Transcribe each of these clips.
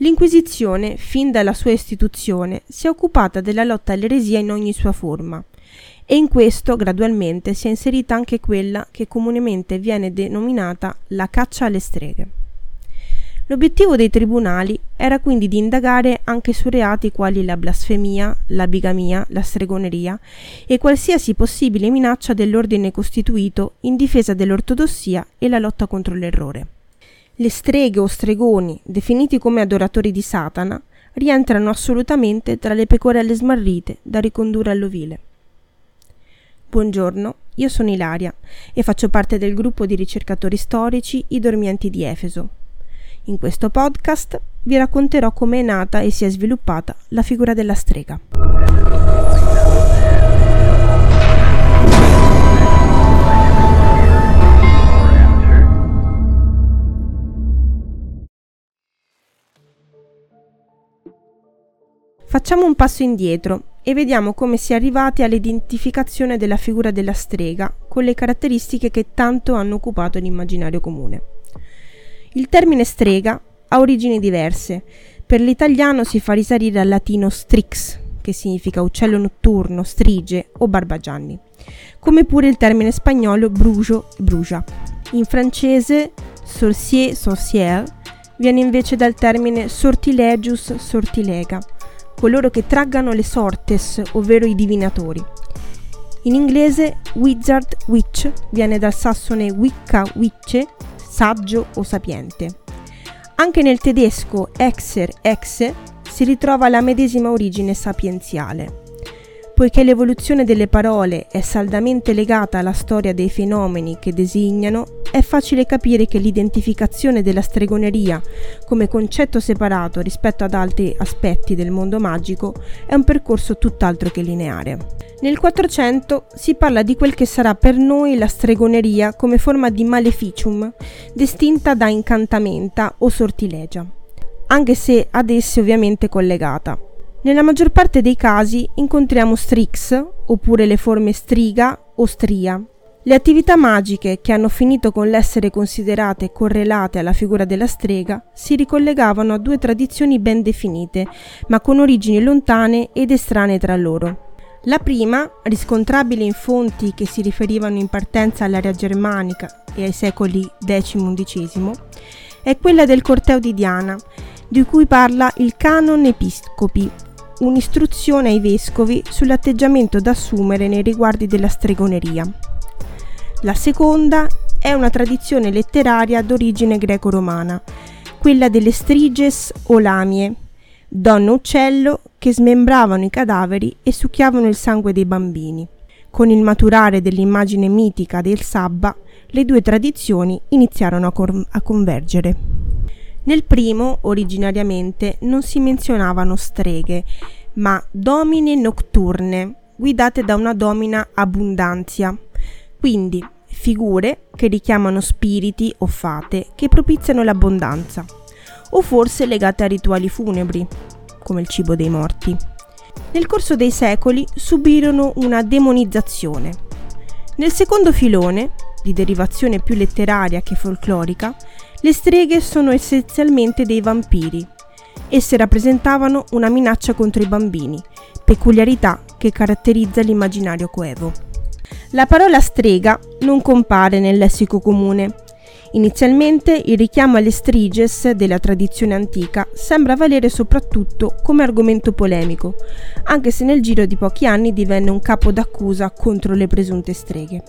L'Inquisizione, fin dalla sua istituzione, si è occupata della lotta all'eresia in ogni sua forma, e in questo gradualmente si è inserita anche quella che comunemente viene denominata la caccia alle streghe. L'obiettivo dei tribunali era quindi di indagare anche su reati quali la blasfemia, la bigamia, la stregoneria e qualsiasi possibile minaccia dell'ordine costituito in difesa dell'ortodossia e la lotta contro l'errore. Le streghe o stregoni, definiti come adoratori di Satana, rientrano assolutamente tra le pecorelle smarrite da ricondurre all'ovile. Buongiorno, io sono Ilaria e faccio parte del gruppo di ricercatori storici I Dormienti di Efeso. In questo podcast vi racconterò come è nata e si è sviluppata la figura della strega. Facciamo un passo indietro e vediamo come si è arrivati all'identificazione della figura della strega con le caratteristiche che tanto hanno occupato l'immaginario comune. Il termine strega ha origini diverse. Per l'italiano si fa risalire al latino strix, che significa uccello notturno, strige o barbagianni, come pure il termine spagnolo brugio e brugia. In francese sorcier, sorcière viene invece dal termine sortilegius, sortilega, coloro che traggano le sortes, ovvero i divinatori. In inglese wizard, witch viene dal sassone wicca, wicce, saggio o sapiente. Anche nel tedesco exer, exe si ritrova la medesima origine sapienziale. Poiché l'evoluzione delle parole è saldamente legata alla storia dei fenomeni che designano, è facile capire che l'identificazione della stregoneria come concetto separato rispetto ad altri aspetti del mondo magico è un percorso tutt'altro che lineare. Nel 400 si parla di quel che sarà per noi la stregoneria come forma di maleficium, distinta da incantamenta o sortilegia, anche se ad esse ovviamente collegata. Nella maggior parte dei casi incontriamo strix, oppure le forme striga o stria. Le attività magiche che hanno finito con l'essere considerate correlate alla figura della strega si ricollegavano a due tradizioni ben definite, ma con origini lontane ed estranee tra loro. La prima, riscontrabile in fonti che si riferivano in partenza all'area germanica e ai secoli X-XI, è quella del corteo di Diana, di cui parla il Canon Episcopi, un'istruzione ai vescovi sull'atteggiamento da assumere nei riguardi della stregoneria. La seconda è una tradizione letteraria d'origine greco-romana, quella delle striges o lamie, donne uccello che smembravano i cadaveri e succhiavano il sangue dei bambini. Con il maturare dell'immagine mitica del Sabba, le due tradizioni iniziarono a, cor- a convergere. Nel primo, originariamente, non si menzionavano streghe, ma domine nocturne, guidate da una domina abbondanzia, quindi figure che richiamano spiriti o fate che propiziano l'abbondanza o forse legate a rituali funebri, come il cibo dei morti. Nel corso dei secoli subirono una demonizzazione. Nel secondo filone, di derivazione più letteraria che folclorica, le streghe sono essenzialmente dei vampiri. Esse rappresentavano una minaccia contro i bambini, peculiarità che caratterizza l'immaginario coevo. La parola strega non compare nel lessico comune, Inizialmente il richiamo alle striges della tradizione antica sembra valere soprattutto come argomento polemico, anche se nel giro di pochi anni divenne un capo d'accusa contro le presunte streghe.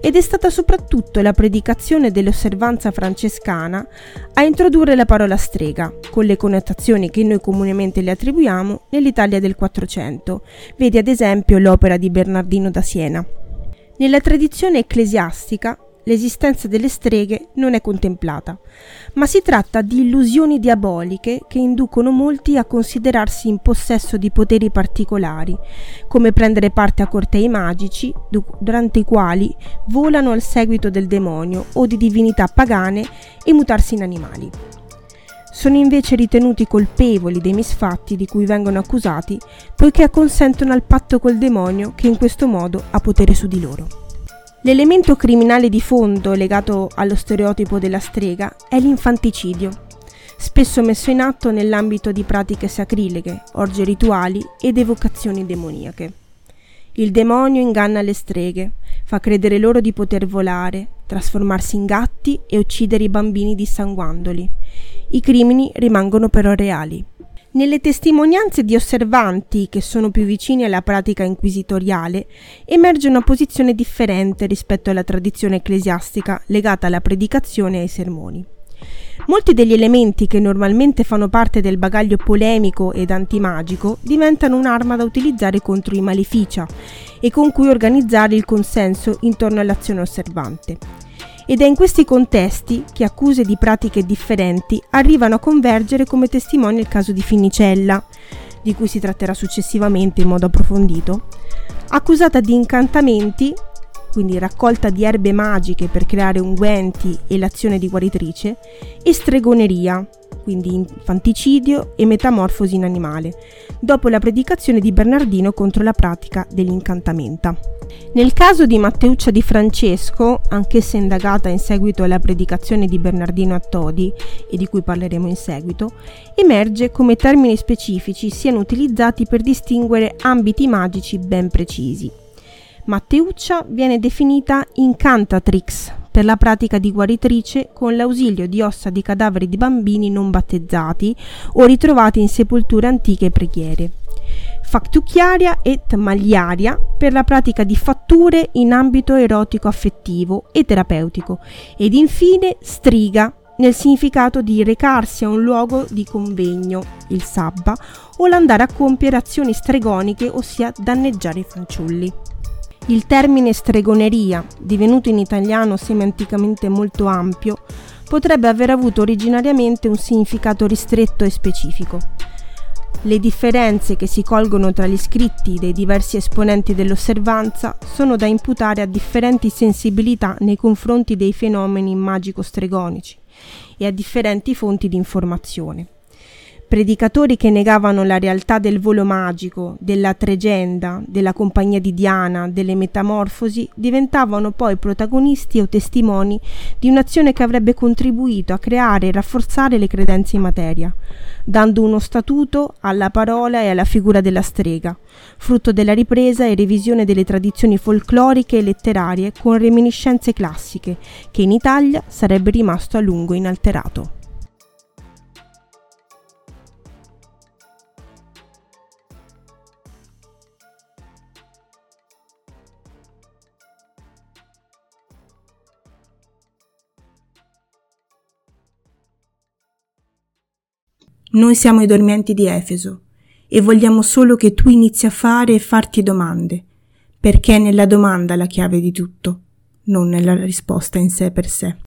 Ed è stata soprattutto la predicazione dell'osservanza francescana a introdurre la parola strega, con le connotazioni che noi comunemente le attribuiamo nell'Italia del Quattrocento, vedi ad esempio l'opera di Bernardino da Siena. Nella tradizione ecclesiastica l'esistenza delle streghe non è contemplata, ma si tratta di illusioni diaboliche che inducono molti a considerarsi in possesso di poteri particolari, come prendere parte a cortei magici, durante i quali volano al seguito del demonio o di divinità pagane e mutarsi in animali. Sono invece ritenuti colpevoli dei misfatti di cui vengono accusati poiché consentono al patto col demonio che in questo modo ha potere su di loro. L'elemento criminale di fondo legato allo stereotipo della strega è l'infanticidio. spesso messo in atto nell'ambito di pratiche sacrileghe, orge rituali ed evocazioni demoniache. Il demonio inganna le streghe, fa credere loro di poter volare, trasformarsi in gatti e uccidere i bambini dissanguandoli. I crimini rimangono però reali. Nelle testimonianze di osservanti che sono più vicini alla pratica inquisitoriale emerge una posizione differente rispetto alla tradizione ecclesiastica legata alla predicazione e ai sermoni. Molti degli elementi che normalmente fanno parte del bagaglio polemico ed antimagico diventano un'arma da utilizzare contro i maleficia e con cui organizzare il consenso intorno all'azione osservante. Ed è in questi contesti che accuse di pratiche differenti arrivano a convergere come testimoni il caso di Finicella, di cui si tratterà successivamente in modo approfondito, accusata di incantamenti quindi raccolta di erbe magiche per creare unguenti e l'azione di guaritrice, e stregoneria, quindi infanticidio e metamorfosi in animale, dopo la predicazione di Bernardino contro la pratica dell'incantamenta. Nel caso di Matteuccia di Francesco, anch'essa indagata in seguito alla predicazione di Bernardino a Todi, e di cui parleremo in seguito, emerge come termini specifici siano utilizzati per distinguere ambiti magici ben precisi. Matteuccia viene definita incantatrix per la pratica di guaritrice con l'ausilio di ossa di cadaveri di bambini non battezzati o ritrovati in sepolture antiche e preghiere. Factucchiaria et magliaria per la pratica di fatture in ambito erotico affettivo e terapeutico ed infine striga nel significato di recarsi a un luogo di convegno, il sabba, o l'andare a compiere azioni stregoniche, ossia danneggiare i fanciulli. Il termine stregoneria, divenuto in italiano semanticamente molto ampio, potrebbe aver avuto originariamente un significato ristretto e specifico. Le differenze che si colgono tra gli scritti dei diversi esponenti dell'osservanza sono da imputare a differenti sensibilità nei confronti dei fenomeni magico-stregonici e a differenti fonti di informazione. Predicatori che negavano la realtà del volo magico, della tregenda, della compagnia di Diana, delle metamorfosi, diventavano poi protagonisti o testimoni di un'azione che avrebbe contribuito a creare e rafforzare le credenze in materia, dando uno statuto alla parola e alla figura della strega, frutto della ripresa e revisione delle tradizioni folcloriche e letterarie con reminiscenze classiche, che in Italia sarebbe rimasto a lungo inalterato. Noi siamo i dormienti di Efeso e vogliamo solo che tu inizi a fare e farti domande, perché è nella domanda la chiave di tutto, non nella risposta in sé per sé.